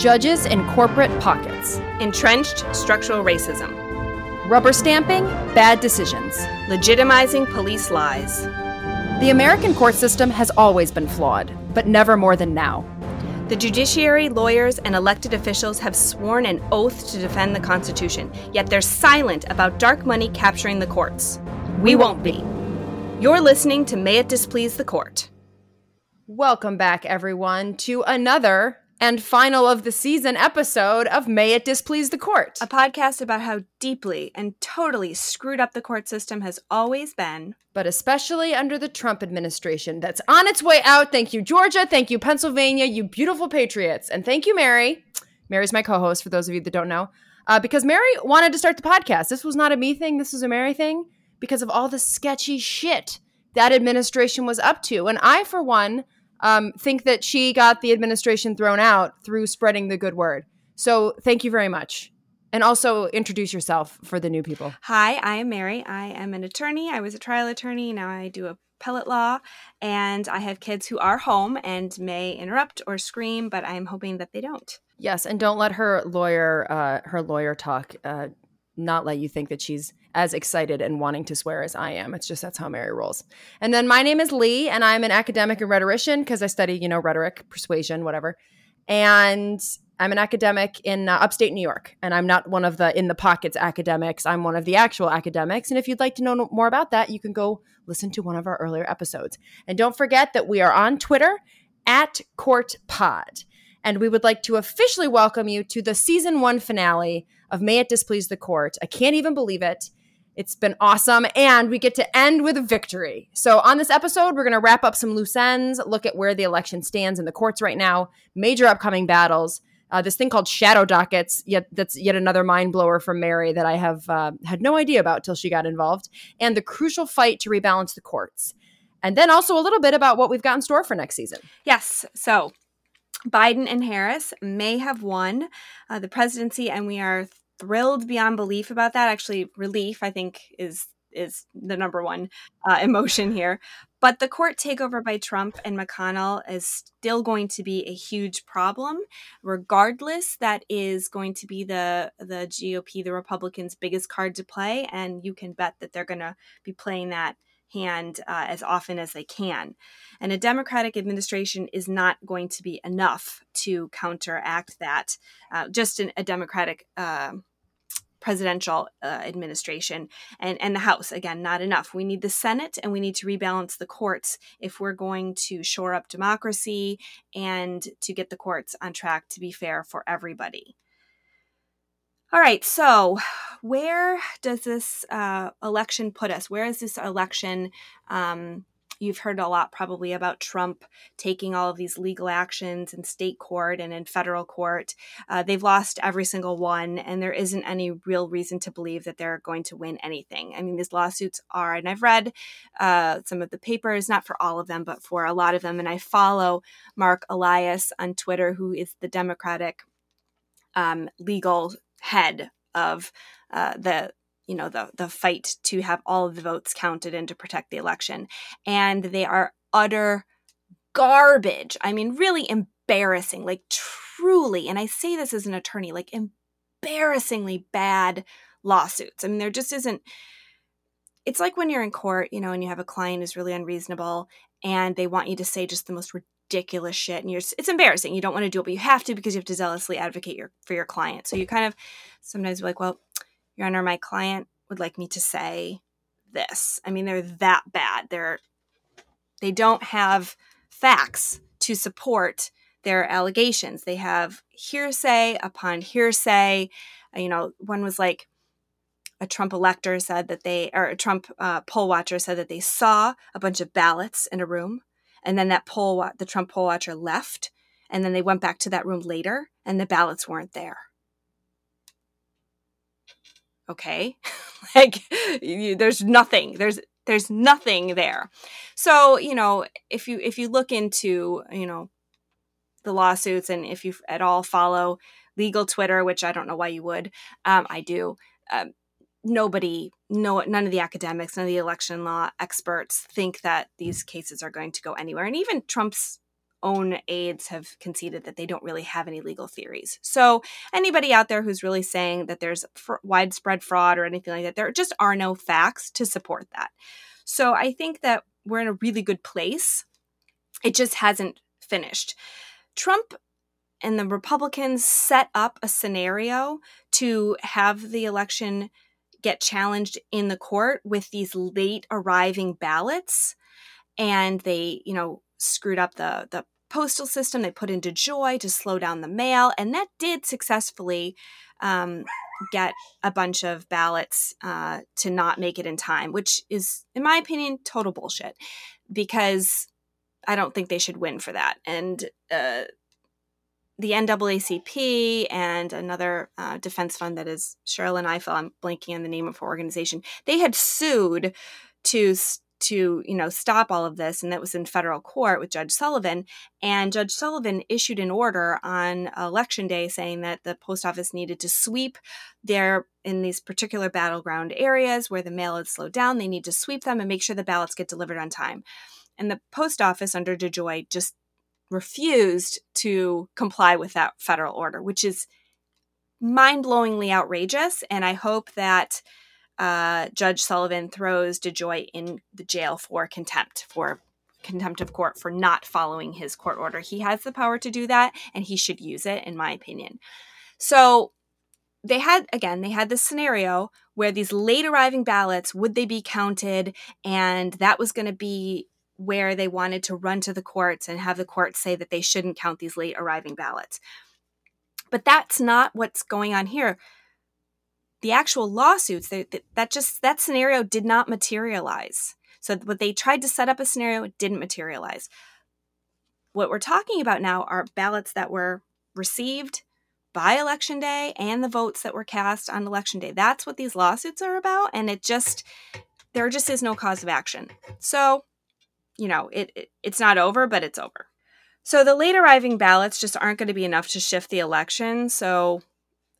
Judges in corporate pockets. Entrenched structural racism. Rubber stamping bad decisions. Legitimizing police lies. The American court system has always been flawed, but never more than now. The judiciary, lawyers, and elected officials have sworn an oath to defend the Constitution, yet they're silent about dark money capturing the courts. We won't be. You're listening to May It Displease the Court. Welcome back, everyone, to another and final of the season episode of May It Displease the Court. A podcast about how deeply and totally screwed up the court system has always been. But especially under the Trump administration that's on its way out. Thank you, Georgia. Thank you, Pennsylvania, you beautiful patriots. And thank you, Mary. Mary's my co host, for those of you that don't know. Uh, because Mary wanted to start the podcast. This was not a me thing, this was a Mary thing because of all the sketchy shit that administration was up to. And I, for one, um, think that she got the administration thrown out through spreading the good word. So thank you very much. And also introduce yourself for the new people. Hi, I am Mary. I am an attorney. I was a trial attorney. Now I do appellate law. And I have kids who are home and may interrupt or scream, but I'm hoping that they don't. Yes, and don't let her lawyer, uh, her lawyer talk, uh, not let you think that she's as excited and wanting to swear as I am. It's just that's how Mary rolls. And then my name is Lee, and I'm an academic and rhetorician because I study, you know, rhetoric, persuasion, whatever. And I'm an academic in uh, upstate New York, and I'm not one of the in the pockets academics. I'm one of the actual academics. And if you'd like to know more about that, you can go listen to one of our earlier episodes. And don't forget that we are on Twitter at Court Pod. And we would like to officially welcome you to the season one finale of May It Displease the Court. I can't even believe it. It's been awesome. And we get to end with a victory. So, on this episode, we're going to wrap up some loose ends, look at where the election stands in the courts right now, major upcoming battles. Uh, this thing called shadow dockets, yet that's yet another mind blower from Mary that I have uh, had no idea about till she got involved, and the crucial fight to rebalance the courts, and then also a little bit about what we've got in store for next season. Yes. So Biden and Harris may have won uh, the presidency, and we are thrilled beyond belief about that. Actually, relief, I think, is is the number one uh, emotion here. But the court takeover by Trump and McConnell is still going to be a huge problem. Regardless, that is going to be the the GOP, the Republicans' biggest card to play, and you can bet that they're going to be playing that hand uh, as often as they can. And a Democratic administration is not going to be enough to counteract that. Uh, just an, a Democratic. Presidential uh, administration and, and the House. Again, not enough. We need the Senate and we need to rebalance the courts if we're going to shore up democracy and to get the courts on track to be fair for everybody. All right, so where does this uh, election put us? Where is this election? Um, you've heard a lot probably about Trump taking all of these legal actions in state court and in federal court. Uh, they've lost every single one, and there isn't any real reason to believe that they're going to win anything. I mean, these lawsuits are, and I've read uh, some of the papers, not for all of them, but for a lot of them. And I follow Mark Elias on Twitter, who is the Democratic um, legal head of uh, the you know the the fight to have all of the votes counted and to protect the election. And they are utter garbage. I mean really embarrassing like truly and i say this as an attorney like embarrassingly bad lawsuits. I mean there just isn't it's like when you're in court you know and you have a client who's really unreasonable and they want you to say just the most ridiculous shit and you're it's embarrassing. You don't want to do it but you have to because you have to zealously advocate your for your client. So you kind of sometimes be like well your honor my client would like me to say this. I mean they're that bad. They're they don't have facts to support their allegations. They have hearsay upon hearsay. You know one was like a Trump elector said that they, or a Trump uh, poll watcher said that they saw a bunch of ballots in a room and then that poll the trump poll watcher left and then they went back to that room later and the ballots weren't there okay? Like you, there's nothing there's there's nothing there. So you know if you if you look into you know the lawsuits and if you at all follow legal twitter which i don't know why you would um, i do um, nobody no none of the academics none of the election law experts think that these cases are going to go anywhere. And even trump's own aides have conceded that they don't really have any legal theories. So, anybody out there who's really saying that there's fr- widespread fraud or anything like that, there just are no facts to support that. So, I think that we're in a really good place. It just hasn't finished. Trump and the Republicans set up a scenario to have the election get challenged in the court with these late arriving ballots and they you know screwed up the the postal system. They put in DeJoy to slow down the mail and that did successfully um, get a bunch of ballots uh, to not make it in time which is in my opinion total bullshit because i don't think they should win for that. And uh, the NAACP and another uh, defense fund that is Sherrilyn Ifill, I'm blanking on the name of her organization, they had sued to to you know stop all of this and that was in federal court with judge sullivan and judge sullivan issued an order on election day saying that the post office needed to sweep their in these particular battleground areas where the mail had slowed down they need to sweep them and make sure the ballots get delivered on time and the post office under DeJoy just refused to comply with that federal order, which is mind blowingly outrageous. And I hope that uh, Judge Sullivan throws DeJoy in the jail for contempt, for contempt of court for not following his court order. He has the power to do that, and he should use it, in my opinion. So they had again they had this scenario where these late arriving ballots would they be counted and that was going to be where they wanted to run to the courts and have the courts say that they shouldn't count these late arriving ballots. But that's not what's going on here. The actual lawsuits, they, that just that scenario did not materialize. So what they tried to set up a scenario, didn't materialize. What we're talking about now are ballots that were received by election day and the votes that were cast on election day. That's what these lawsuits are about and it just there just is no cause of action. So you know, it, it it's not over, but it's over. So the late arriving ballots just aren't going to be enough to shift the election. So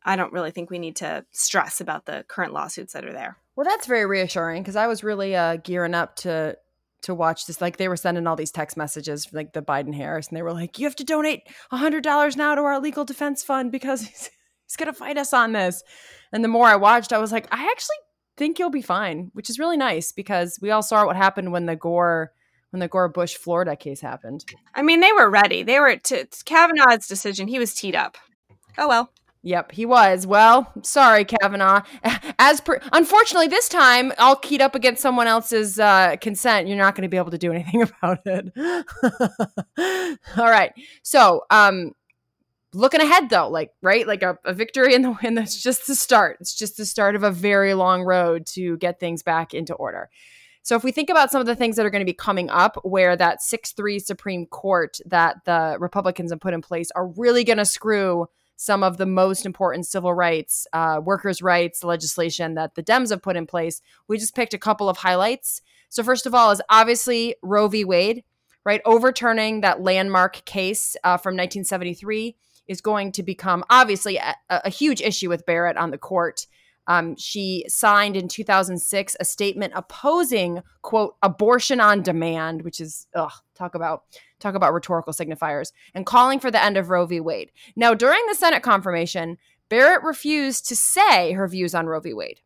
I don't really think we need to stress about the current lawsuits that are there. Well, that's very reassuring because I was really uh, gearing up to to watch this. Like they were sending all these text messages, from, like the Biden Harris, and they were like, "You have to donate a hundred dollars now to our legal defense fund because he's, he's going to fight us on this." And the more I watched, I was like, "I actually think you'll be fine," which is really nice because we all saw what happened when the Gore when the Gore Bush Florida case happened. I mean, they were ready. They were to Kavanaugh's decision. He was teed up. Oh well. Yep, he was. Well, sorry, Kavanaugh. As per, unfortunately, this time all keyed up against someone else's uh, consent. You're not going to be able to do anything about it. all right. So, um, looking ahead though, like right, like a, a victory in the win. That's just the start. It's just the start of a very long road to get things back into order. So if we think about some of the things that are going to be coming up, where that 6 3 Supreme Court that the Republicans have put in place are really going to screw some of the most important civil rights, uh, workers' rights legislation that the Dems have put in place. We just picked a couple of highlights. So, first of all, is obviously Roe v. Wade, right? Overturning that landmark case uh, from 1973 is going to become obviously a, a huge issue with Barrett on the court. Um, she signed in 2006 a statement opposing quote abortion on demand, which is ugh, talk about talk about rhetorical signifiers, and calling for the end of Roe v. Wade. Now, during the Senate confirmation, Barrett refused to say her views on Roe v. Wade.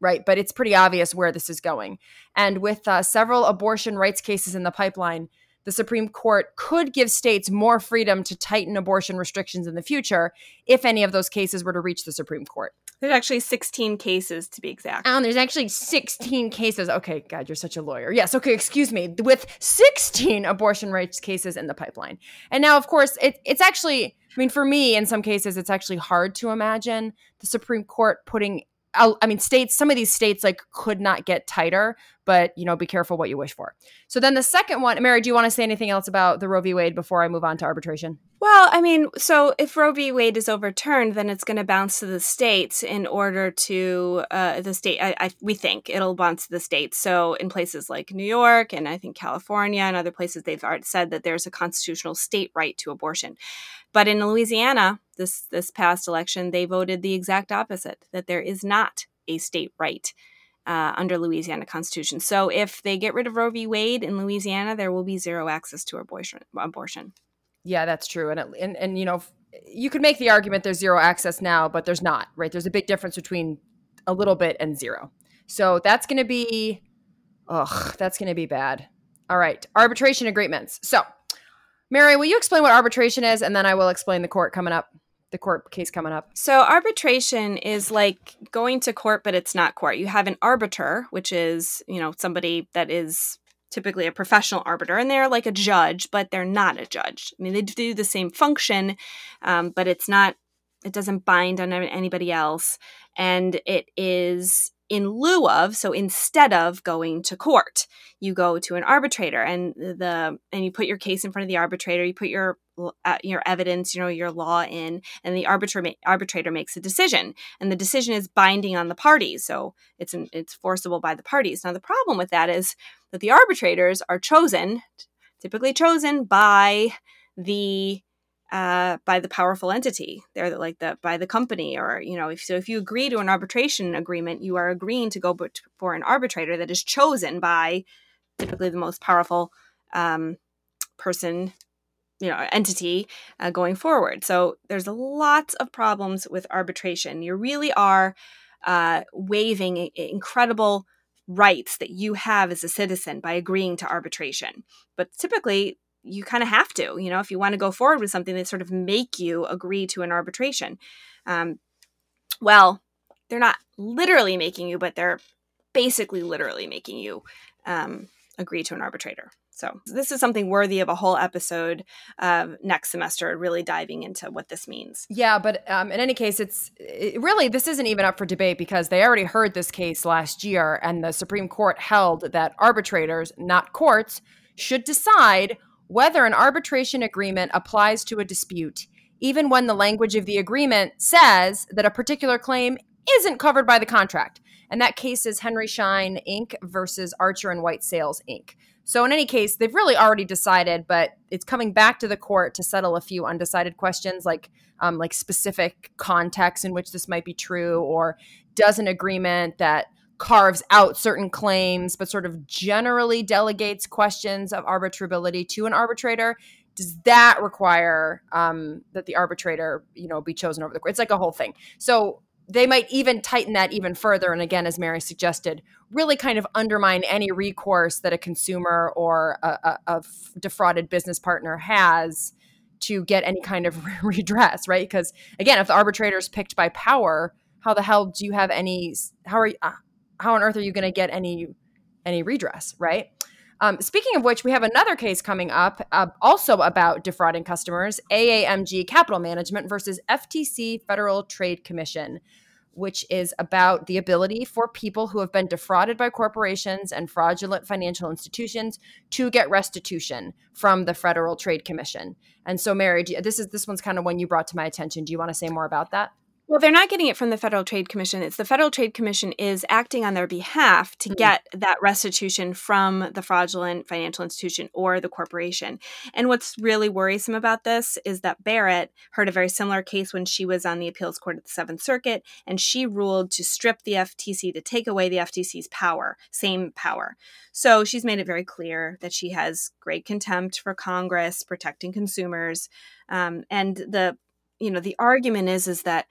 Right, but it's pretty obvious where this is going. And with uh, several abortion rights cases in the pipeline, the Supreme Court could give states more freedom to tighten abortion restrictions in the future if any of those cases were to reach the Supreme Court. There's actually 16 cases to be exact. And there's actually 16 cases. Okay, God, you're such a lawyer. Yes, okay, excuse me. With 16 abortion rights cases in the pipeline. And now, of course, it, it's actually, I mean, for me, in some cases, it's actually hard to imagine the Supreme Court putting I mean, states, some of these states like could not get tighter, but you know, be careful what you wish for. So then the second one, Mary, do you want to say anything else about the Roe v. Wade before I move on to arbitration? Well, I mean, so if Roe v. Wade is overturned, then it's going to bounce to the states in order to uh, the state. I, I, we think it'll bounce to the states. So in places like New York and I think California and other places, they've said that there's a constitutional state right to abortion. But in Louisiana, this this past election, they voted the exact opposite that there is not a state right uh, under Louisiana Constitution. So if they get rid of Roe v. Wade in Louisiana, there will be zero access to abortion. Abortion. Yeah, that's true. And it, and and you know, you could make the argument there's zero access now, but there's not. Right? There's a big difference between a little bit and zero. So that's going to be, ugh, that's going to be bad. All right, arbitration agreements. So, Mary, will you explain what arbitration is, and then I will explain the court coming up the court case coming up? So, arbitration is like going to court, but it's not court. You have an arbiter, which is, you know, somebody that is typically a professional arbiter, and they're like a judge, but they're not a judge. I mean, they do the same function, um, but it's not, it doesn't bind on anybody else. And it is in lieu of so instead of going to court you go to an arbitrator and the and you put your case in front of the arbitrator you put your your evidence you know your law in and the arbitrator arbitrator makes a decision and the decision is binding on the parties so it's an, it's forcible by the parties now the problem with that is that the arbitrators are chosen typically chosen by the uh, by the powerful entity. They're like the by the company, or you know, if so, if you agree to an arbitration agreement, you are agreeing to go for an arbitrator that is chosen by typically the most powerful um, person, you know, entity uh, going forward. So there's lots of problems with arbitration. You really are uh, waiving incredible rights that you have as a citizen by agreeing to arbitration. But typically, you kind of have to, you know, if you want to go forward with something they sort of make you agree to an arbitration. Um, well, they're not literally making you, but they're basically literally making you um, agree to an arbitrator. So this is something worthy of a whole episode uh, next semester, really diving into what this means. Yeah, but um, in any case, it's it really this isn't even up for debate because they already heard this case last year, and the Supreme Court held that arbitrators, not courts, should decide whether an arbitration agreement applies to a dispute, even when the language of the agreement says that a particular claim isn't covered by the contract. And that case is Henry Schein Inc. versus Archer and White Sales Inc. So in any case, they've really already decided, but it's coming back to the court to settle a few undecided questions, like um, like specific context in which this might be true, or does an agreement that carves out certain claims, but sort of generally delegates questions of arbitrability to an arbitrator. Does that require um, that the arbitrator, you know, be chosen over the court? It's like a whole thing. So they might even tighten that even further. And again, as Mary suggested, really kind of undermine any recourse that a consumer or a, a, a defrauded business partner has to get any kind of redress, right? Because again, if the arbitrator is picked by power, how the hell do you have any? How are you? Uh, how on earth are you going to get any any redress, right? Um, speaking of which, we have another case coming up, uh, also about defrauding customers: AMG Capital Management versus FTC Federal Trade Commission, which is about the ability for people who have been defrauded by corporations and fraudulent financial institutions to get restitution from the Federal Trade Commission. And so, Mary, this is this one's kind of one you brought to my attention. Do you want to say more about that? Well, they're not getting it from the Federal Trade Commission. It's the Federal Trade Commission is acting on their behalf to mm-hmm. get that restitution from the fraudulent financial institution or the corporation. And what's really worrisome about this is that Barrett heard a very similar case when she was on the appeals court at the Seventh Circuit, and she ruled to strip the FTC, to take away the FTC's power, same power. So she's made it very clear that she has great contempt for Congress protecting consumers. Um, and the you know the argument is is that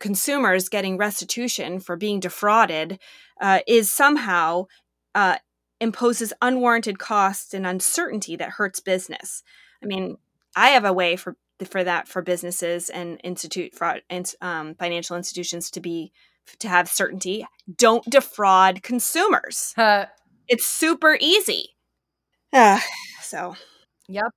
consumers getting restitution for being defrauded uh, is somehow uh, imposes unwarranted costs and uncertainty that hurts business. I mean, I have a way for for that for businesses and institute fraud and um, financial institutions to be to have certainty. Don't defraud consumers. Uh, it's super easy. Uh, so, yep.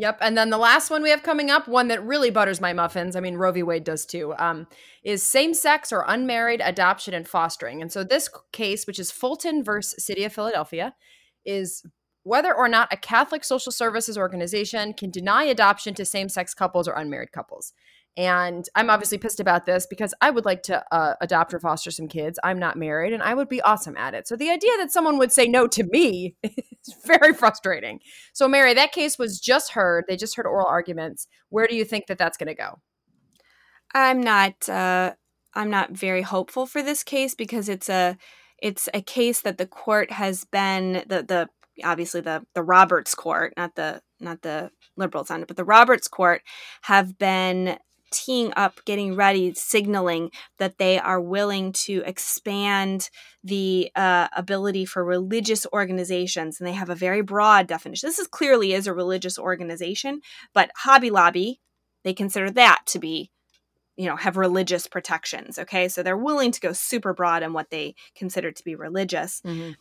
Yep. And then the last one we have coming up, one that really butters my muffins, I mean, Roe v. Wade does too, um, is same sex or unmarried adoption and fostering. And so this case, which is Fulton versus City of Philadelphia, is whether or not a Catholic social services organization can deny adoption to same sex couples or unmarried couples. And I'm obviously pissed about this because I would like to uh, adopt or foster some kids. I'm not married and I would be awesome at it. So the idea that someone would say no to me is very frustrating. So, Mary, that case was just heard. They just heard oral arguments. Where do you think that that's going to go? I'm not. Uh, I'm not very hopeful for this case because it's a it's a case that the court has been the the obviously the the Roberts court, not the not the liberals on it, but the Roberts court have been teeing up, getting ready, signaling that they are willing to expand the uh, ability for religious organizations. And they have a very broad definition. This is clearly is a religious organization, but Hobby Lobby, they consider that to be, you know, have religious protections. Okay. So they're willing to go super broad on what they consider to be religious. Mm-hmm.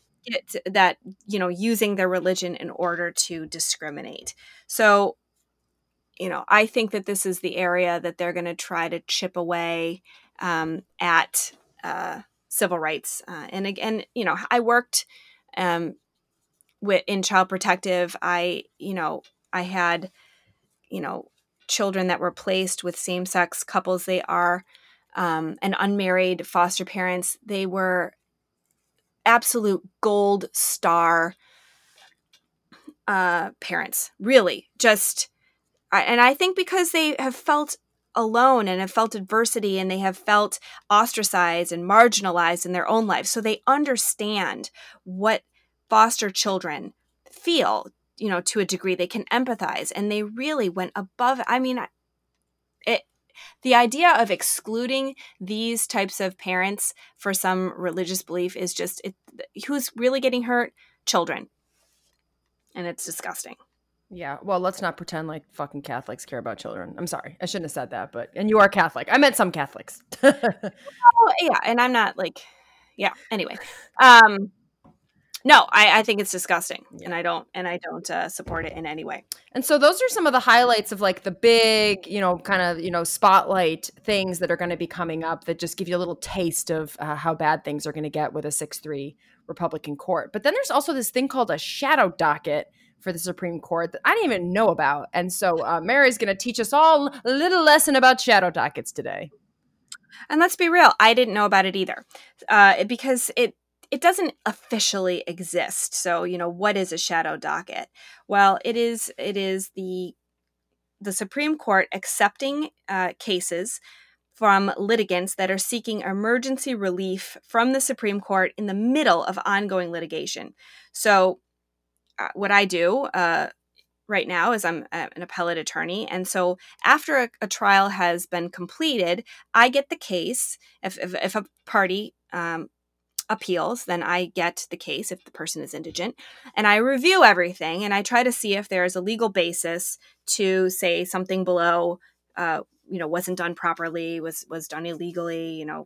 that you know using their religion in order to discriminate so you know, I think that this is the area that they're going to try to chip away um, at uh, civil rights. Uh, and again, you know, I worked um, with in child protective. I, you know, I had, you know, children that were placed with same sex couples. They are um, and unmarried foster parents. They were absolute gold star uh, parents. Really, just and I think because they have felt alone and have felt adversity and they have felt ostracized and marginalized in their own lives. So they understand what foster children feel, you know, to a degree. They can empathize and they really went above. I mean, it. The idea of excluding these types of parents for some religious belief is just it, who's really getting hurt? Children. And it's disgusting. Yeah, well, let's not pretend like fucking Catholics care about children. I'm sorry, I shouldn't have said that, but and you are Catholic. I meant some Catholics. oh, yeah, and I'm not like, yeah. Anyway, um, no, I, I think it's disgusting, yeah. and I don't, and I don't uh, support it in any way. And so those are some of the highlights of like the big, you know, kind of you know spotlight things that are going to be coming up that just give you a little taste of uh, how bad things are going to get with a six three Republican court. But then there's also this thing called a shadow docket for the Supreme Court that I didn't even know about. And so uh, Mary's going to teach us all a little lesson about shadow dockets today. And let's be real, I didn't know about it either uh, because it it doesn't officially exist. So you know what is a shadow docket? Well, it is it is the the Supreme Court accepting uh, cases from litigants that are seeking emergency relief from the Supreme Court in the middle of ongoing litigation. So what I do uh, right now is I'm an appellate attorney. And so after a, a, trial has been completed, I get the case. If, if, if a party um, appeals, then I get the case if the person is indigent. And I review everything and I try to see if there is a legal basis to say something below, uh, you know, wasn't done properly, was was done illegally, you know,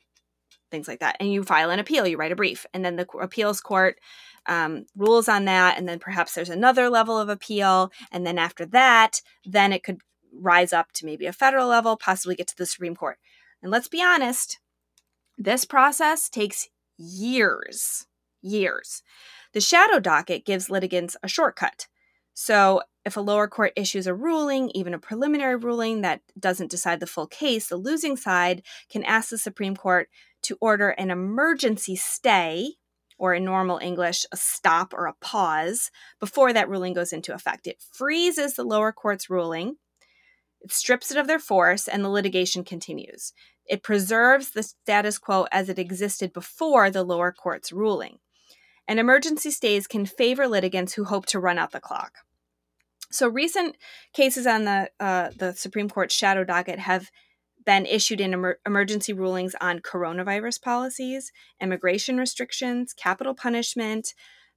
things like that. And you file an appeal, you write a brief, and then the appeals court um, rules on that, and then perhaps there's another level of appeal, and then after that, then it could rise up to maybe a federal level, possibly get to the Supreme Court. And let's be honest, this process takes years, years. The shadow docket gives litigants a shortcut. So, if a lower court issues a ruling, even a preliminary ruling that doesn't decide the full case, the losing side can ask the Supreme Court to order an emergency stay, or in normal English, a stop or a pause, before that ruling goes into effect. It freezes the lower court's ruling, it strips it of their force, and the litigation continues. It preserves the status quo as it existed before the lower court's ruling. And emergency stays can favor litigants who hope to run out the clock. So recent cases on the uh, the Supreme Court shadow docket have been issued in emer- emergency rulings on coronavirus policies, immigration restrictions, capital punishment,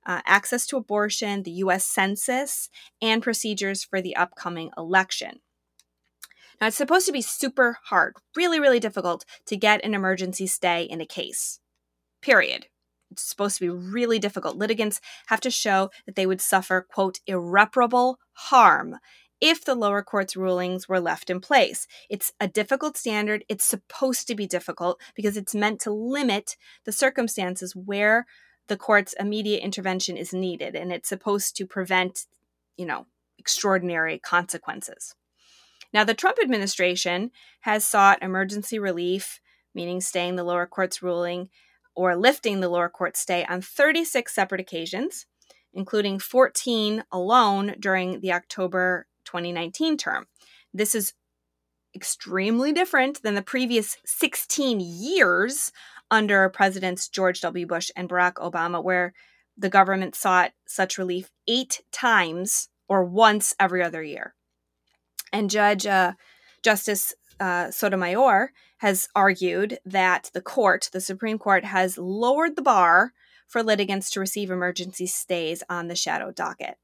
uh, access to abortion, the US Census, and procedures for the upcoming election. Now, it's supposed to be super hard, really, really difficult to get an emergency stay in a case, period. It's supposed to be really difficult. Litigants have to show that they would suffer, quote, irreparable harm if the lower court's rulings were left in place. It's a difficult standard. It's supposed to be difficult because it's meant to limit the circumstances where the court's immediate intervention is needed and it's supposed to prevent, you know, extraordinary consequences. Now, the Trump administration has sought emergency relief, meaning staying the lower court's ruling or lifting the lower court's stay on 36 separate occasions, including 14 alone during the October 2019 term. This is extremely different than the previous 16 years under Presidents George W. Bush and Barack Obama, where the government sought such relief eight times or once every other year. And Judge uh, Justice uh, Sotomayor has argued that the court, the Supreme Court, has lowered the bar for litigants to receive emergency stays on the shadow docket.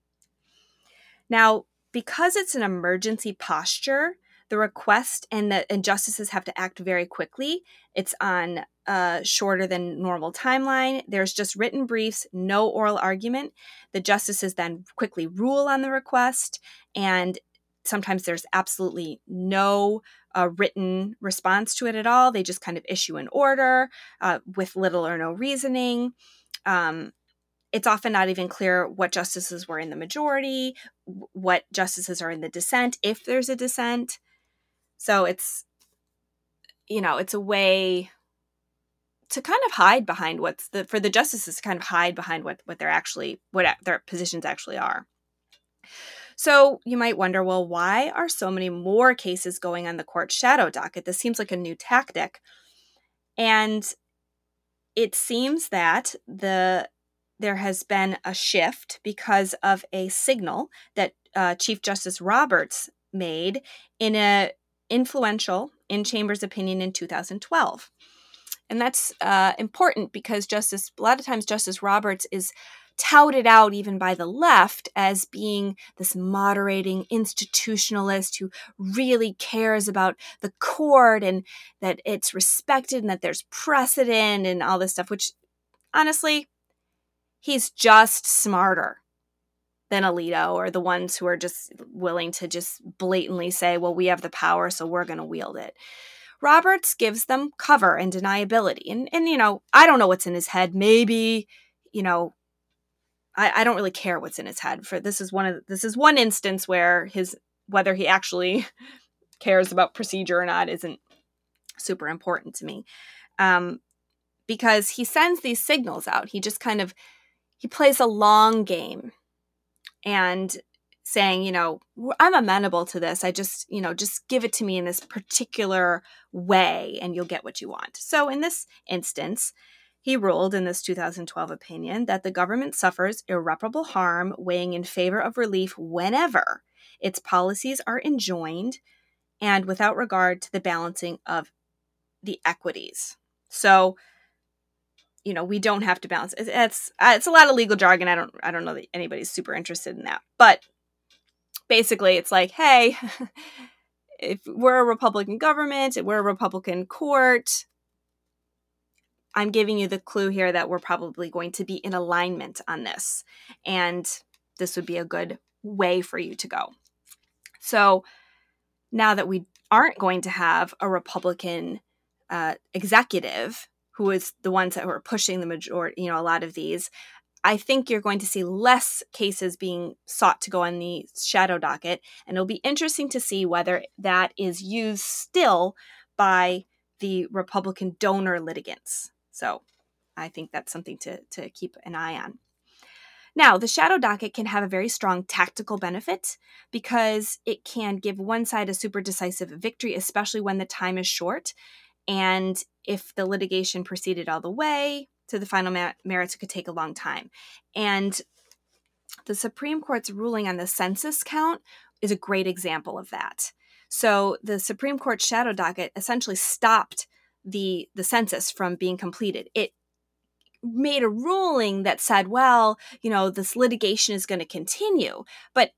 Now, because it's an emergency posture, the request and the justices have to act very quickly. It's on a shorter than normal timeline. There's just written briefs, no oral argument. The justices then quickly rule on the request, and sometimes there's absolutely no uh, written response to it at all. They just kind of issue an order uh, with little or no reasoning. Um, it's often not even clear what justices were in the majority, what justices are in the dissent, if there's a dissent. So it's, you know, it's a way to kind of hide behind what's the for the justices to kind of hide behind what what they're actually what their positions actually are. So you might wonder, well, why are so many more cases going on the court shadow docket? This seems like a new tactic. And it seems that the there has been a shift because of a signal that uh, Chief Justice Roberts made in a influential in Chambers' opinion in 2012. And that's uh, important because Justice, a lot of times, Justice Roberts is touted out even by the left as being this moderating institutionalist who really cares about the court and that it's respected and that there's precedent and all this stuff, which honestly, he's just smarter than Alito or the ones who are just willing to just blatantly say, well, we have the power, so we're going to wield it. Roberts gives them cover and deniability. And, and, you know, I don't know what's in his head. Maybe, you know, I, I don't really care what's in his head for this is one of this is one instance where his whether he actually cares about procedure or not isn't super important to me. Um, because he sends these signals out. He just kind of he plays a long game and saying, you know, I'm amenable to this. I just, you know, just give it to me in this particular way and you'll get what you want. So in this instance, he ruled in this 2012 opinion that the government suffers irreparable harm weighing in favor of relief whenever its policies are enjoined and without regard to the balancing of the equities. So you know we don't have to balance. It's it's, uh, it's a lot of legal jargon. I don't i don't know that anybody's super interested in that. But basically it's like hey if we're a republican government if we're a republican court i'm giving you the clue here that we're probably going to be in alignment on this. And this would be a good way for you to go. So now that we aren't going to have a republican uh, executive who is the ones that were pushing the majority, you know, a lot of these, I think you're going to see less cases being sought to go on the shadow docket. And it'll be interesting to see whether that is used still by the Republican donor litigants. So I think that's something to, to keep an eye on. Now, the shadow docket can have a very strong tactical benefit because it can give one side a super decisive victory, especially when the time is short. And if the litigation proceeded all the way to the final merits, it could take a long time. And the Supreme Court's ruling on the census count is a great example of that. So the Supreme Court shadow docket essentially stopped the the census from being completed. It made a ruling that said, well, you know, this litigation is going to continue, but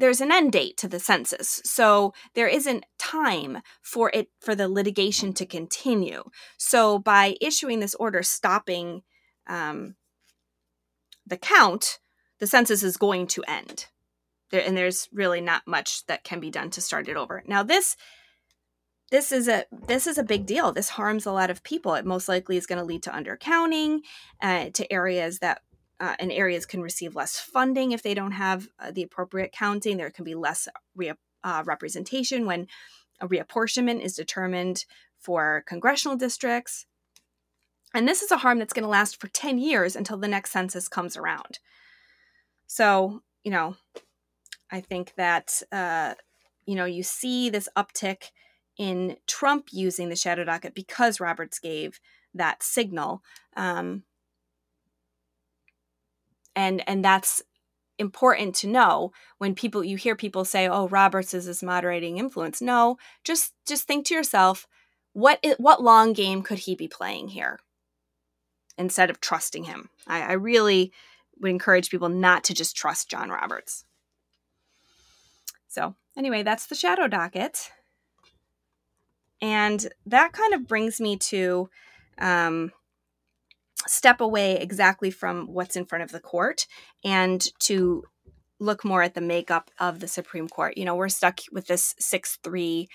there's an end date to the census so there isn't time for it for the litigation to continue. So by issuing this order stopping um, the count the census is going to end. There, and there's really not much that can be done to start it over. Now this this is a this is a big deal. This harms a lot of people. It most likely is going to lead to undercounting uh, to areas that uh, and areas can receive less funding if they don't have uh, the appropriate counting. There can be less re- uh, representation when a reapportionment is determined for congressional districts. And this is a harm that's going to last for 10 years until the next census comes around. So, you know, I think that, uh, you know, you see this uptick in Trump using the shadow docket because Roberts gave that signal. Um, and and that's important to know when people you hear people say oh roberts is this moderating influence. No just just think to yourself what what long game could he be playing here instead of trusting him? I, I really would encourage people not to just trust john roberts. So anyway that's the shadow docket. And that kind of brings me to um, step away exactly from what's in front of the court and to look more at the makeup of the Supreme Court. You know, we're stuck with this 6 3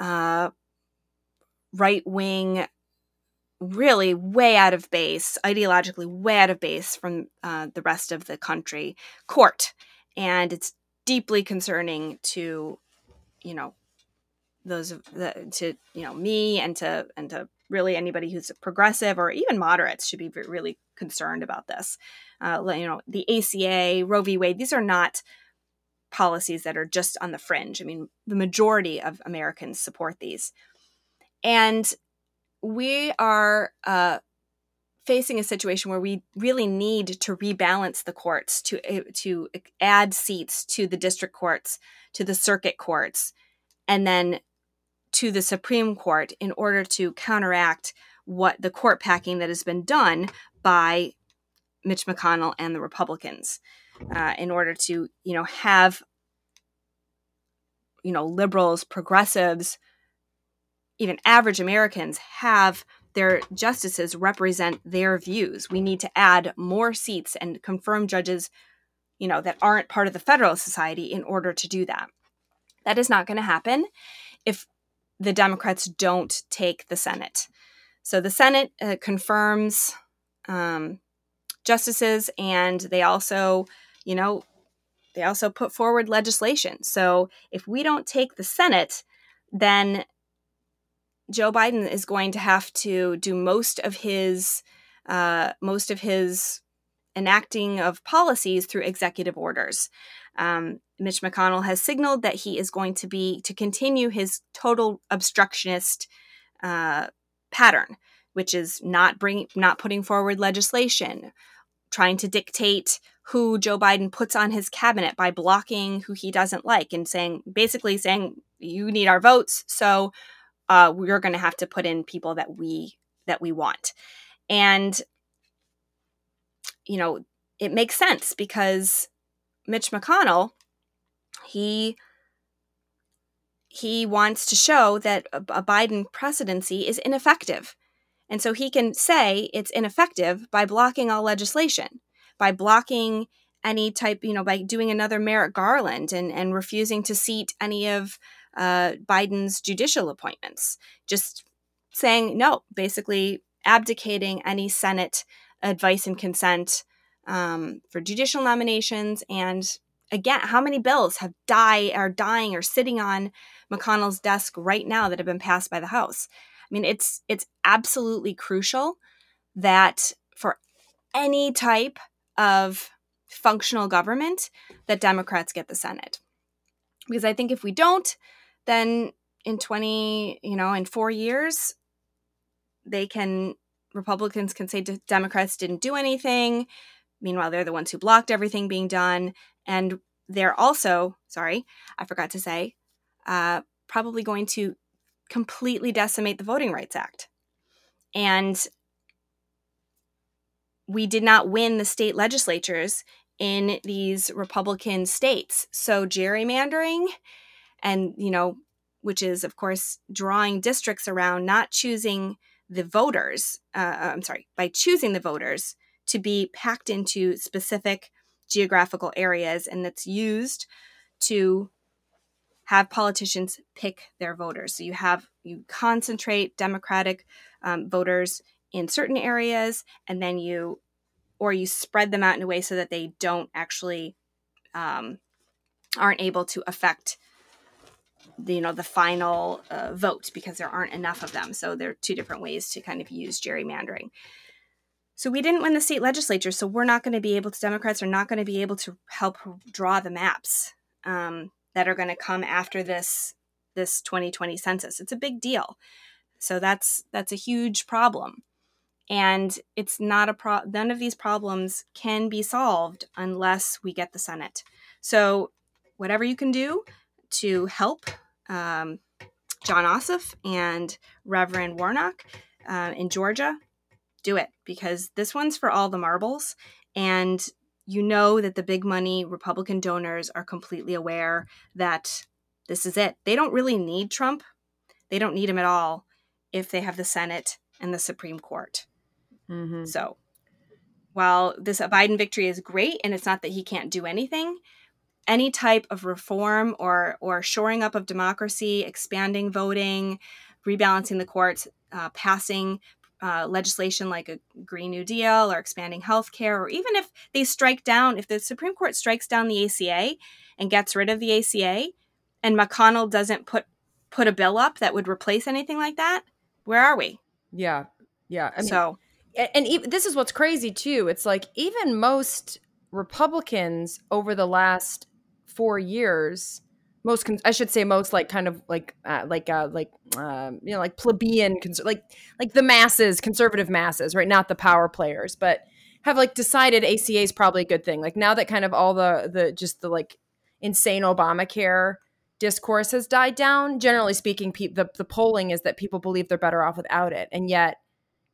uh, right wing, really way out of base, ideologically way out of base from uh, the rest of the country court. And it's deeply concerning to, you know, those of the to you know me and to and to really anybody who's progressive or even moderates should be really concerned about this. Uh, you know, the ACA, Roe v. Wade, these are not policies that are just on the fringe. I mean, the majority of Americans support these. And we are uh, facing a situation where we really need to rebalance the courts to eh, to add seats to the district courts, to the circuit courts, and then to the Supreme Court in order to counteract what the court packing that has been done by Mitch McConnell and the Republicans, uh, in order to you know have you know liberals, progressives, even average Americans have their justices represent their views. We need to add more seats and confirm judges, you know, that aren't part of the Federalist Society in order to do that. That is not going to happen if the Democrats don't take the Senate. So the Senate uh, confirms um, justices, and they also, you know, they also put forward legislation. So if we don't take the Senate, then Joe Biden is going to have to do most of his uh, most of his enacting of policies through executive orders. Um, Mitch McConnell has signaled that he is going to be to continue his total obstructionist uh, pattern, which is not bring not putting forward legislation, trying to dictate who Joe Biden puts on his cabinet by blocking who he doesn't like and saying basically saying you need our votes, so uh, we're going to have to put in people that we that we want, and you know it makes sense because Mitch McConnell he he wants to show that a, Biden presidency is ineffective. And so he can say it's ineffective by blocking all legislation, by blocking any type, you know, by doing another Merrick Garland and, and refusing to seat any of uh, Biden's judicial appointments. Just saying no, basically abdicating any Senate advice and consent um, for judicial nominations and again, how many bills have die are dying or sitting on McConnell's desk right now that have been passed by the House? I mean, it's it's absolutely crucial that for any type of functional government that Democrats get the Senate. Because I think if we don't, then in 20, you know, in 4 years they can Republicans can say Democrats didn't do anything. Meanwhile, they're the ones who blocked everything being done. And they're also, sorry, I forgot to say, uh, probably going to completely decimate the Voting Rights Act. And we did not win the state legislatures in these Republican states. So gerrymandering and, you know, which is, of course, drawing districts around not choosing the voters, uh, I'm sorry, by choosing the voters to be packed into specific geographical areas, and that's used to have politicians pick their voters. So you have you concentrate Democratic um, voters in certain areas, and then you or you spread them out in a way so that they don't actually um, aren't able to affect the, you know the final uh, vote because there aren't enough of them. So there are two different ways to kind of use gerrymandering. So we didn't win the state legislature, so we're not going to be able to, Democrats are not going to be able to help draw the maps um, that are going to come after this this 2020 census. It's a big deal. So that's that's a huge problem. And it's not a pro none of these problems can be solved unless we get the Senate. So whatever you can do to help um, Jon Ossoff and Reverend Warnock uh, in Georgia, do it because this one's for all the marbles. And you know that the big money Republican donors are completely aware that this is it. They don't really need Trump. They don't need him at all if they have the Senate and the Supreme Court. Mm-hmm. So while this Biden victory is great, and it's not that he can't do anything, any type of reform or or shoring up of democracy, expanding voting, rebalancing the courts, uh, passing uh, legislation like a Green New Deal or expanding health care, or even if they strike down, if the Supreme Court strikes down the ACA and gets rid of the ACA, and McConnell doesn't put put a bill up that would replace anything like that, where are we? Yeah, yeah. I mean, so, and even, this is what's crazy too. It's like even most Republicans over the last four years most con- I should say most like kind of like uh, like uh, like um, you know like plebeian cons- like like the masses conservative masses right? Not the power players but have like decided ACA is probably a good thing. Like now that kind of all the the just the like insane Obamacare discourse has died down generally speaking pe- the the polling is that people believe they're better off without it. And yet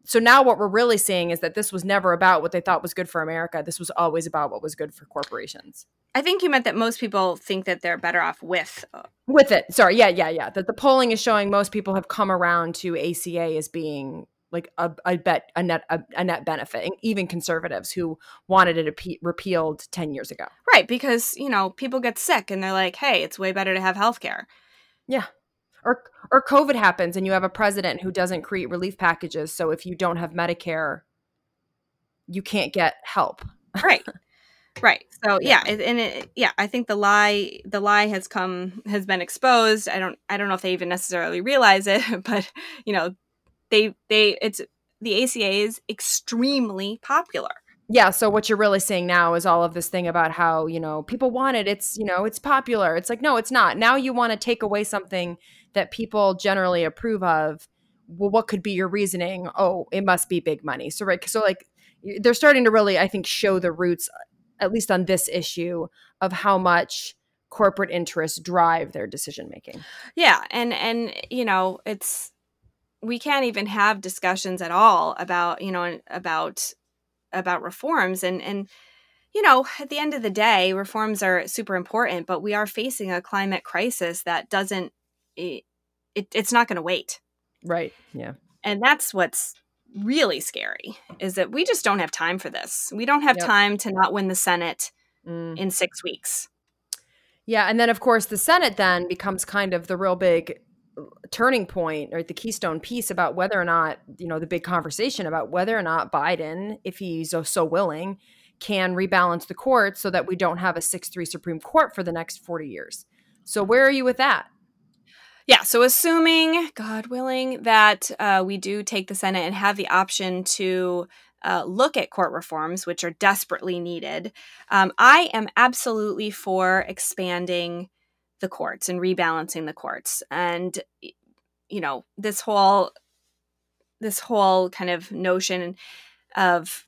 so now what we're really seeing is that this was never about what they thought was good for America. This was always about what was good for corporations. I think you meant that most people think that they're better off with uh, with it. Sorry, yeah, yeah, yeah. That the polling is showing most people have come around to ACA as being like a, a bet a net a, a, net benefit, even conservatives who wanted it repealed ten years ago. Right, because you know people get sick and they're like, "Hey, it's way better to have health care." Yeah, or or covid happens and you have a president who doesn't create relief packages so if you don't have medicare you can't get help. Right. Right. So yeah, yeah and it, yeah i think the lie the lie has come has been exposed. I don't i don't know if they even necessarily realize it but you know they they it's the aca is extremely popular. Yeah so what you're really seeing now is all of this thing about how you know people want it. It's you know it's popular. It's like no it's not. Now you want to take away something that people generally approve of well what could be your reasoning? Oh it must be big money. So right so like they're starting to really i think show the roots uh, at least on this issue of how much corporate interests drive their decision making yeah and and you know it's we can't even have discussions at all about you know about about reforms. And and you know at the end of the day reforms are super important but we are facing a climate crisis that doesn't it, it it's not going to wait. Right. Yeah. And that's what's really scary is that we just don't have time for this. We don't have yep. time to not win the Senate mm. in 6 weeks. Yeah, and then of course the Senate then becomes kind of the real big uh, turning point or the keystone piece about whether or not, you know, the big conversation about whether or not Biden, if he's so willing, can rebalance the court so that we don't have a 6-3 Supreme Court for the next 40 years. So where are you with that? Yeah, so assuming, God willing, that uh, we do take the Senate and have the option to uh, look at court reforms, which are desperately needed, um, I am absolutely for expanding the courts and rebalancing the courts. And, you know, this whole this whole kind of notion of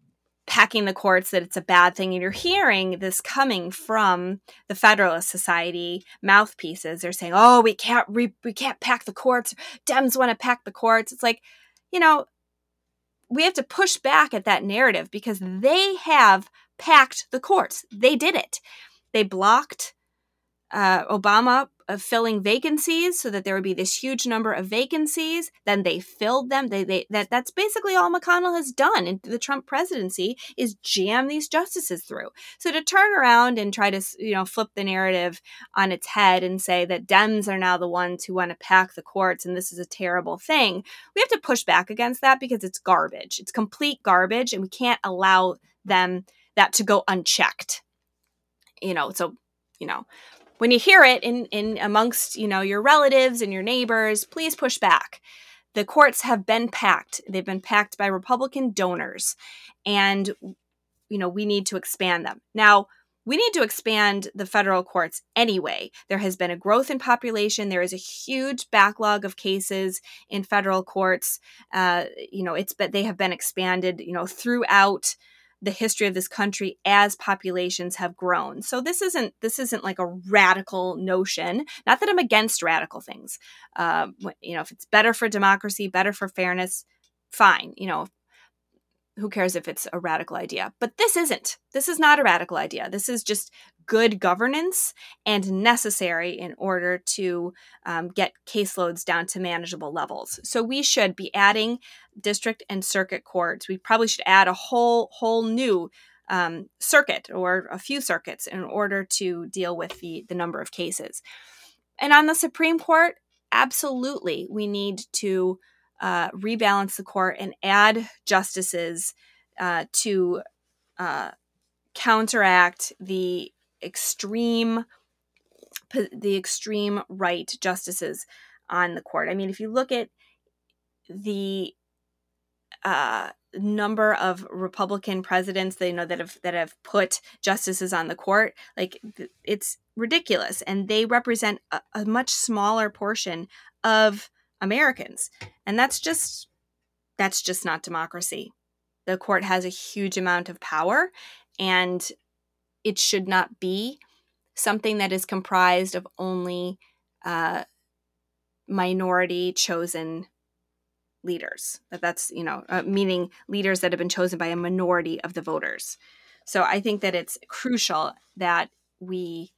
packing the courts that it's a bad thing and you're hearing this coming from the federalist society mouthpieces. They're saying oh we can't re- we can't pack the courts. Dems want to pack the courts. It's like you know we have to push back at that narrative because mm-hmm. they have packed the courts. They did it. They blocked uh, obama of filling vacancies so that there would be this huge number of vacancies. Then they filled them. They, they that that's basically all mcconnell has done. In the trump presidency is jam these justices through. So to turn around and try to you know flip the narrative on its head and say that dems are now the ones who want to pack the courts and this is a terrible thing we have to push back against that because it's garbage. It's complete garbage and we can't allow them that to go unchecked. You know so you know when you hear it in, in amongst you know your relatives and your neighbors please push back the courts have been packed they've been packed by republican donors and you know we need to expand them now we need to expand the federal courts anyway. There has been a growth in population. There is a huge backlog of cases in federal courts. Uh, you know, it's but they have been expanded. You know, throughout the history of this country as populations have grown. So this isn't this isn't like a radical notion. Not that I'm against radical things. Uh, you know, if it's better for democracy, better for fairness, fine. You know, who cares if it's a radical idea? But this isn't. This is not a radical idea. This is just good governance and necessary in order to um, get caseloads down to manageable levels. So we should be adding district and circuit courts. We probably should add a whole whole new um, circuit or a few circuits in order to deal with the the number of cases. And on the Supreme Court, absolutely, we need to uh, rebalance the court and add justices uh, to uh, counteract the extreme the extreme right justices on the court. I mean, if you look at the uh, number of Republican presidents that you know that have that have put justices on the court, like it's ridiculous, and they represent a, a much smaller portion of Americans. And that's just that's just not democracy. The court has a huge amount of power and it should not be something that is comprised of only uh, minority chosen leaders that that's you know uh, meaning leaders that have been chosen by a minority of the voters so i think that it's crucial that we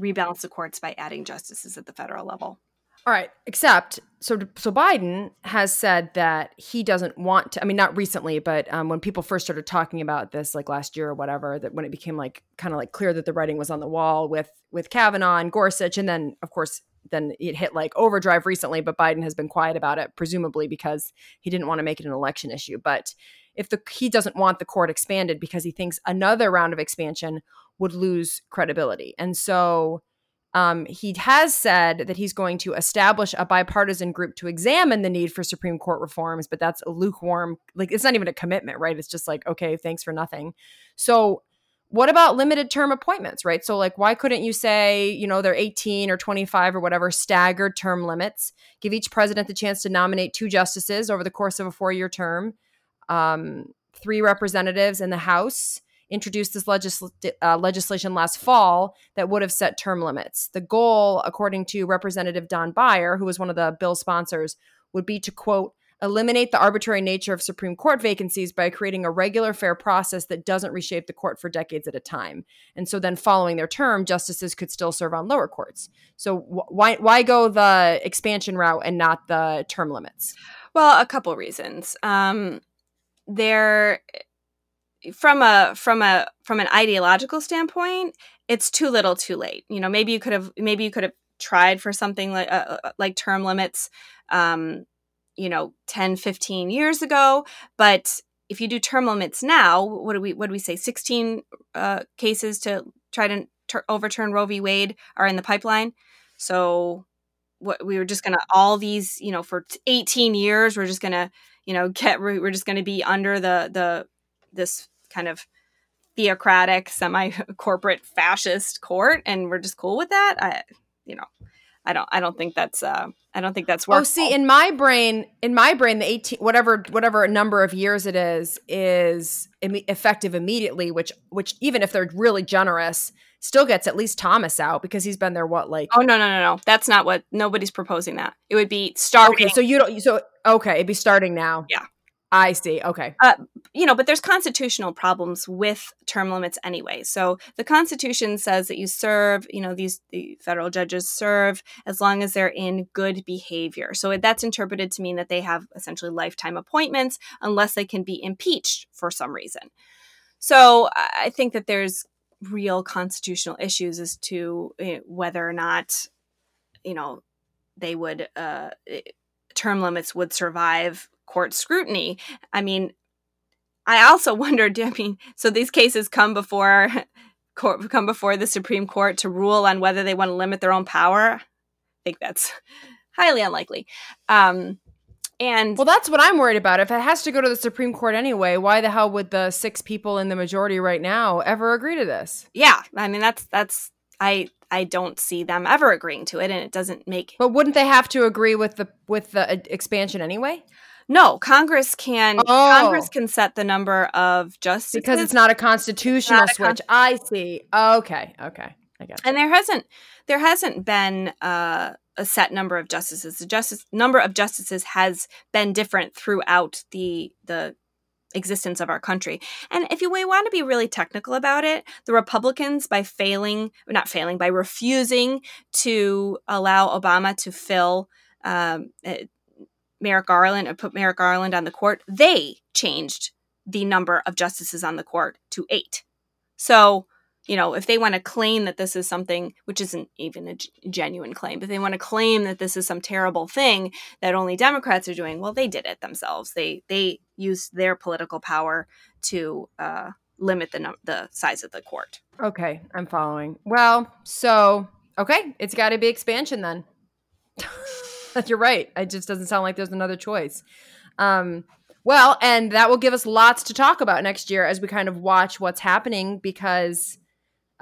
rebalance the courts by adding justices at the federal level all right, except so so Biden has said that he doesn't want to. I mean, not recently, but um, when people first started talking about this, like last year or whatever, that when it became like kind of like clear that the writing was on the wall with with Kavanaugh and Gorsuch, and then of course then it hit like overdrive recently. But Biden has been quiet about it, presumably because he didn't want to make it an election issue. But if the he doesn't want the court expanded because he thinks another round of expansion would lose credibility, and so um, he has said that he's going to establish a bipartisan group to examine the need for Supreme Court reforms, but that's a lukewarm, like, it's not even a commitment, right? It's just like, okay, thanks for nothing. So, what about limited term appointments, right? So, like, why couldn't you say, you know, they're 18 or 25 or whatever, staggered term limits, give each president the chance to nominate two justices over the course of a four year term, um, three representatives in the House? Introduced this legisl- uh, legislation last fall that would have set term limits. The goal, according to Representative Don Beyer, who was one of the bill sponsors, would be to quote, eliminate the arbitrary nature of Supreme Court vacancies by creating a regular, fair process that doesn't reshape the court for decades at a time. And so then, following their term, justices could still serve on lower courts. So wh- why why go the expansion route and not the term limits? Well, a couple reasons. Um, there from a from a from an ideological standpoint it's too little too late. You know maybe you could have maybe you could have tried for something like uh, uh like term limits um you know 10 15 years ago. But if you do term limits now what do we what do we say? 16 uh, cases to try to ter- overturn roe v. Wade are in the pipeline. So what we were just gonna all these you know for 18 years we're just gonna you know get we're just gonna be under the the this kind of theocratic, semi corporate fascist court, and we're just cool with that. I, you know, I don't, I don't think that's, uh, I don't think that's worth. Oh, see, in my brain, in my brain, the eighteen, whatever, whatever number of years it is, is Im- effective immediately. Which, which even if they're really generous, still gets at least Thomas out because he's been there. What, like? Oh no, no, no, no. That's not what. Nobody's proposing that. It would be starting. Okay, so you don't. So okay, it'd be starting now. Yeah. I see. Okay. Uh, you know, but there's constitutional problems with term limits anyway. So the Constitution says that you serve, you know, these the federal judges serve as long as they're in good behavior. So that's interpreted to mean that they have essentially lifetime appointments unless they can be impeached for some reason. So I think that there's real constitutional issues as to eh, whether or not, you know, they would uh, eh, term limits would survive court scrutiny. I mean, I also wondered, I mean, so these cases come before court come before the Supreme Court to rule on whether they want to limit their own power. I think that's highly unlikely. Um, And well, that's what I'm worried about. If it has to go to the Supreme Court anyway, why the hell would the six people in the majority right now ever agree to this? Yeah, I mean that's that's I I don't see them ever agreeing to it, and it doesn't make. But wouldn't they have to agree with the with the uh, expansion anyway? No, Congress can oh. Congress can set the number of justices because it's not a constitutional not a switch. Con- I see. Okay, okay, I guess. And there hasn't there hasn't been uh, a set number of justices. The justice number of justices has been different throughout the the existence of our country. And if you want to be really technical about it, the Republicans by failing, not failing, by refusing to allow Obama to fill um, eh, Merrick Garland or put Merrick Garland on the court, they changed the number of justices on the court to eight. So you know, if they want to claim that this is something which isn't even a g- genuine claim, but they want to claim that this is some terrible thing that only Democrats are doing, well, they did it themselves. They they used their political power to uh, limit the num- the size of the court. Okay, I'm following. Well, so okay, it's got to be expansion then. You're right. It just doesn't sound like there's another choice. Um, well, and that will give us lots to talk about next year as we kind of watch what's happening because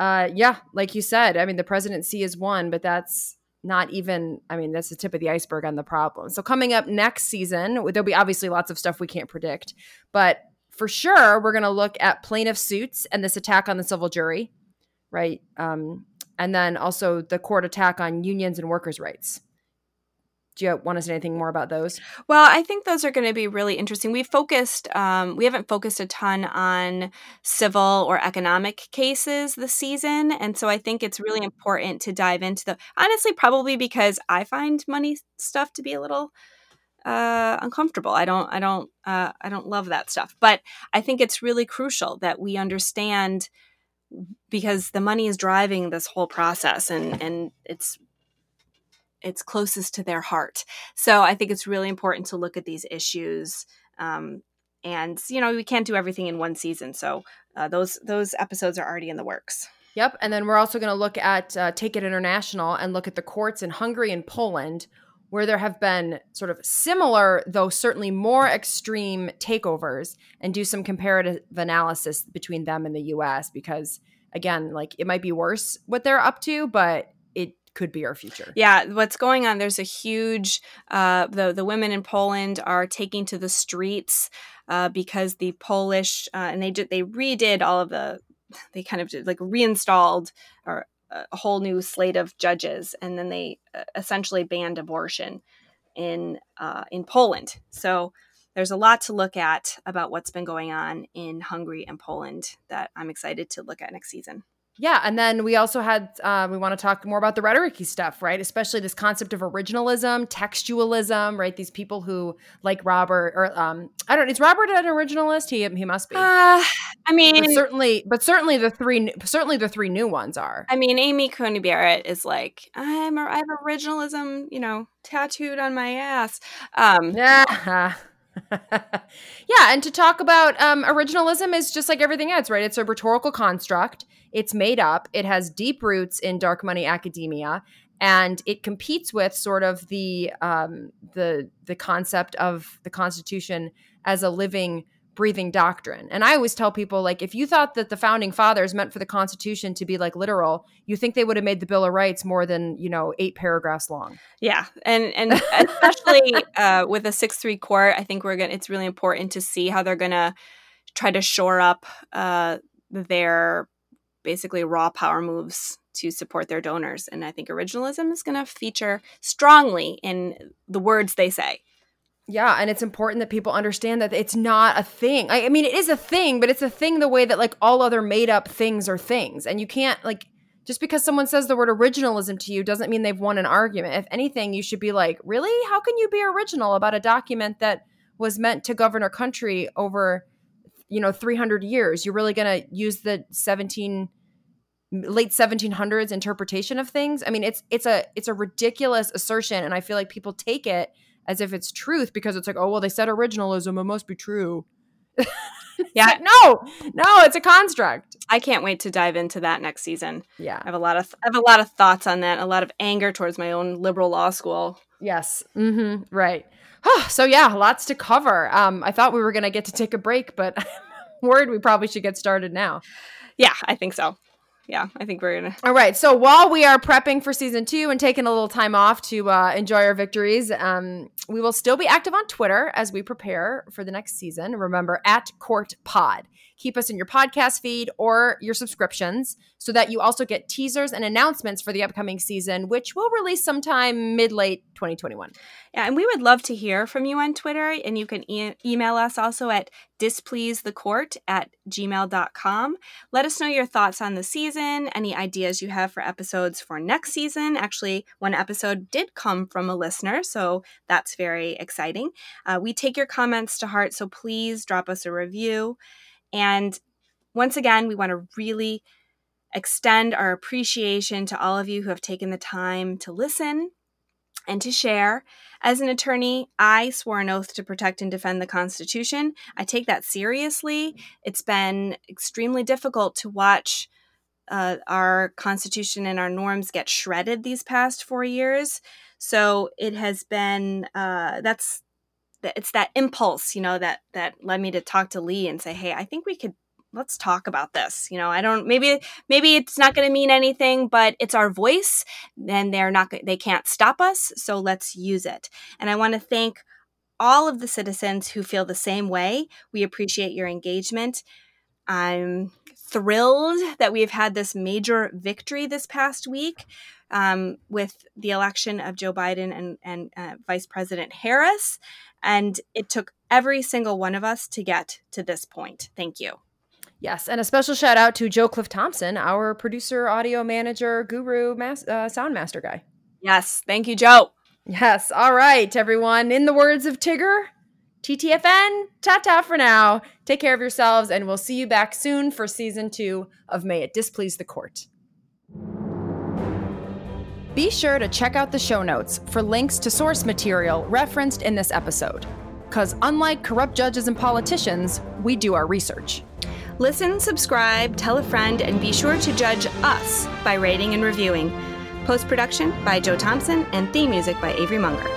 uh, yeah, like you said, I mean, the presidency is one, but that's not even, I mean, that's the tip of the iceberg on the problem. So, coming up next season, there'll be obviously lots of stuff we can't predict, but for sure, we're going to look at plaintiff suits and this attack on the civil jury, right? Um, and then also the court attack on unions and workers' rights do you want to say anything more about those? Well, I think those are going to be really interesting. We focused, um, we haven't focused a ton on civil or economic cases this season, and so I think it's really important to dive into the. Honestly, probably because I find money stuff to be a little uh, uncomfortable. I don't, I don't, uh, I don't love that stuff. But I think it's really crucial that we understand because the money is driving this whole process, and and it's it's closest to their heart. So I think it's really important to look at these issues. Um, and you know we can't do everything in one season, so uh, those those episodes are already in the works. Yep, and then we're also going to look at uh, Take It International and look at the courts in Hungary and Poland, where there have been sort of similar, though certainly more extreme takeovers, and do some comparative analysis between them and the U.S. Because again, like it might be worse what they're up to, but could be our future. Yeah, what's going on? There's a huge. Uh, the the women in Poland are taking to the streets uh, because the Polish uh, and they did they redid all of the. They kind of did, like reinstalled or a whole new slate of judges, and then they uh, essentially banned abortion in uh, in Poland. So there's a lot to look at about what's been going on in Hungary and Poland that I'm excited to look at next season. Yeah, and then we also had uh, we want to talk more about the rhetoricy stuff, right? Especially this concept of originalism, textualism, right? These people who like Robert or um, I don't. Is Robert an originalist? He he must be. Uh, I mean, but certainly, but certainly the three certainly the three new ones are. I mean, Amy Coney Barrett is like I'm I have originalism, you know, tattooed on my ass. Um, yeah. yeah, and to talk about um, originalism is just like everything else, right? It's a rhetorical construct. It's made up. It has deep roots in dark money academia, and it competes with sort of the um, the the concept of the Constitution as a living breathing doctrine. And I always tell people like if you thought that the founding fathers meant for the constitution to be like literal, you think they would have made the bill of rights more than, you know, 8 paragraphs long. Yeah. And and especially uh with a 6-3 court, I think we're going to it's really important to see how they're going to try to shore up uh their basically raw power moves to support their donors. And I think originalism is going to feature strongly in the words they say. Yeah, and it's important that people understand that it's not a thing. I, I, mean, it is a thing, but it's a thing the way that like all other made up things are things. And you can't like just because someone says the word originalism to you doesn't mean they've won an argument. If anything, you should be like, "Really? How can you be original about a document that was meant to govern our country over you know 300 years you're really going to use the 17 late 1700s interpretation of things i mean it's it's a it's a ridiculous assertion and i feel like people take it as if it's truth because it's like oh well they said originalism it must be true yeah like, no no it's a construct i can't wait to dive into that next season yeah i have a lot of i have a lot of thoughts on that a lot of anger towards my own liberal law school Yes. Mm-hmm. Right. Oh, so yeah, lots to cover. Um, I thought we were gonna get to take a break, but I'm worried we probably should get started now. Yeah, I think so yeah, I think we're gonna. All right. So while we are prepping for season two and taking a little time off to uh, enjoy our victories, um, we will still be active on Twitter as we prepare for the next season. Remember at Court Pod. Keep us in your podcast feed or your subscriptions so that you also get teasers and announcements for the upcoming season, which will release sometime mid late 2021. Yeah, and we would love to hear from you on Twitter. And you can e- email us also at displeasethecourt at gmail.com. Let us know your thoughts on the season, any ideas you have for episodes for next season. Actually, one episode did come from a listener, so that's very exciting. Uh, we take your comments to heart, so please drop us a review. And once again, we want to really extend our appreciation to all of you who have taken the time to listen and to share. As an attorney, I swore an oath to protect and defend the Constitution. I take that seriously. It's been extremely difficult to watch uh, our Constitution and our norms get shredded these past four years. So it has been uh, that's it's that impulse, you know, that that led me to talk to Lee and say, "Hey, I think we could let's talk about this." You know, I don't maybe maybe it's not going to mean anything, but it's our voice, and they're not they can't stop us, so let's use it. And I want to thank all of the citizens who feel the same way. We appreciate your engagement. I'm thrilled that we've had this major victory this past week um, with the election of Joe Biden and, and uh, Vice President Harris. And it took every single one of us to get to this point. Thank you. Yes, and a special shout out to Joe Cliff Thompson, our producer, audio manager, guru, mas- uh, sound master guy. Yes, thank you, Joe. Yes, all right, everyone. In the words of Tigger, TTFN, ta ta for now. Take care of yourselves, and we'll see you back soon for season two of May It Displease the Court. Be sure to check out the show notes for links to source material referenced in this episode. Because unlike corrupt judges and politicians, we do our research. Listen, subscribe, tell a friend, and be sure to judge us by rating and reviewing. Post production by Joe Thompson and theme music by Avery Munger.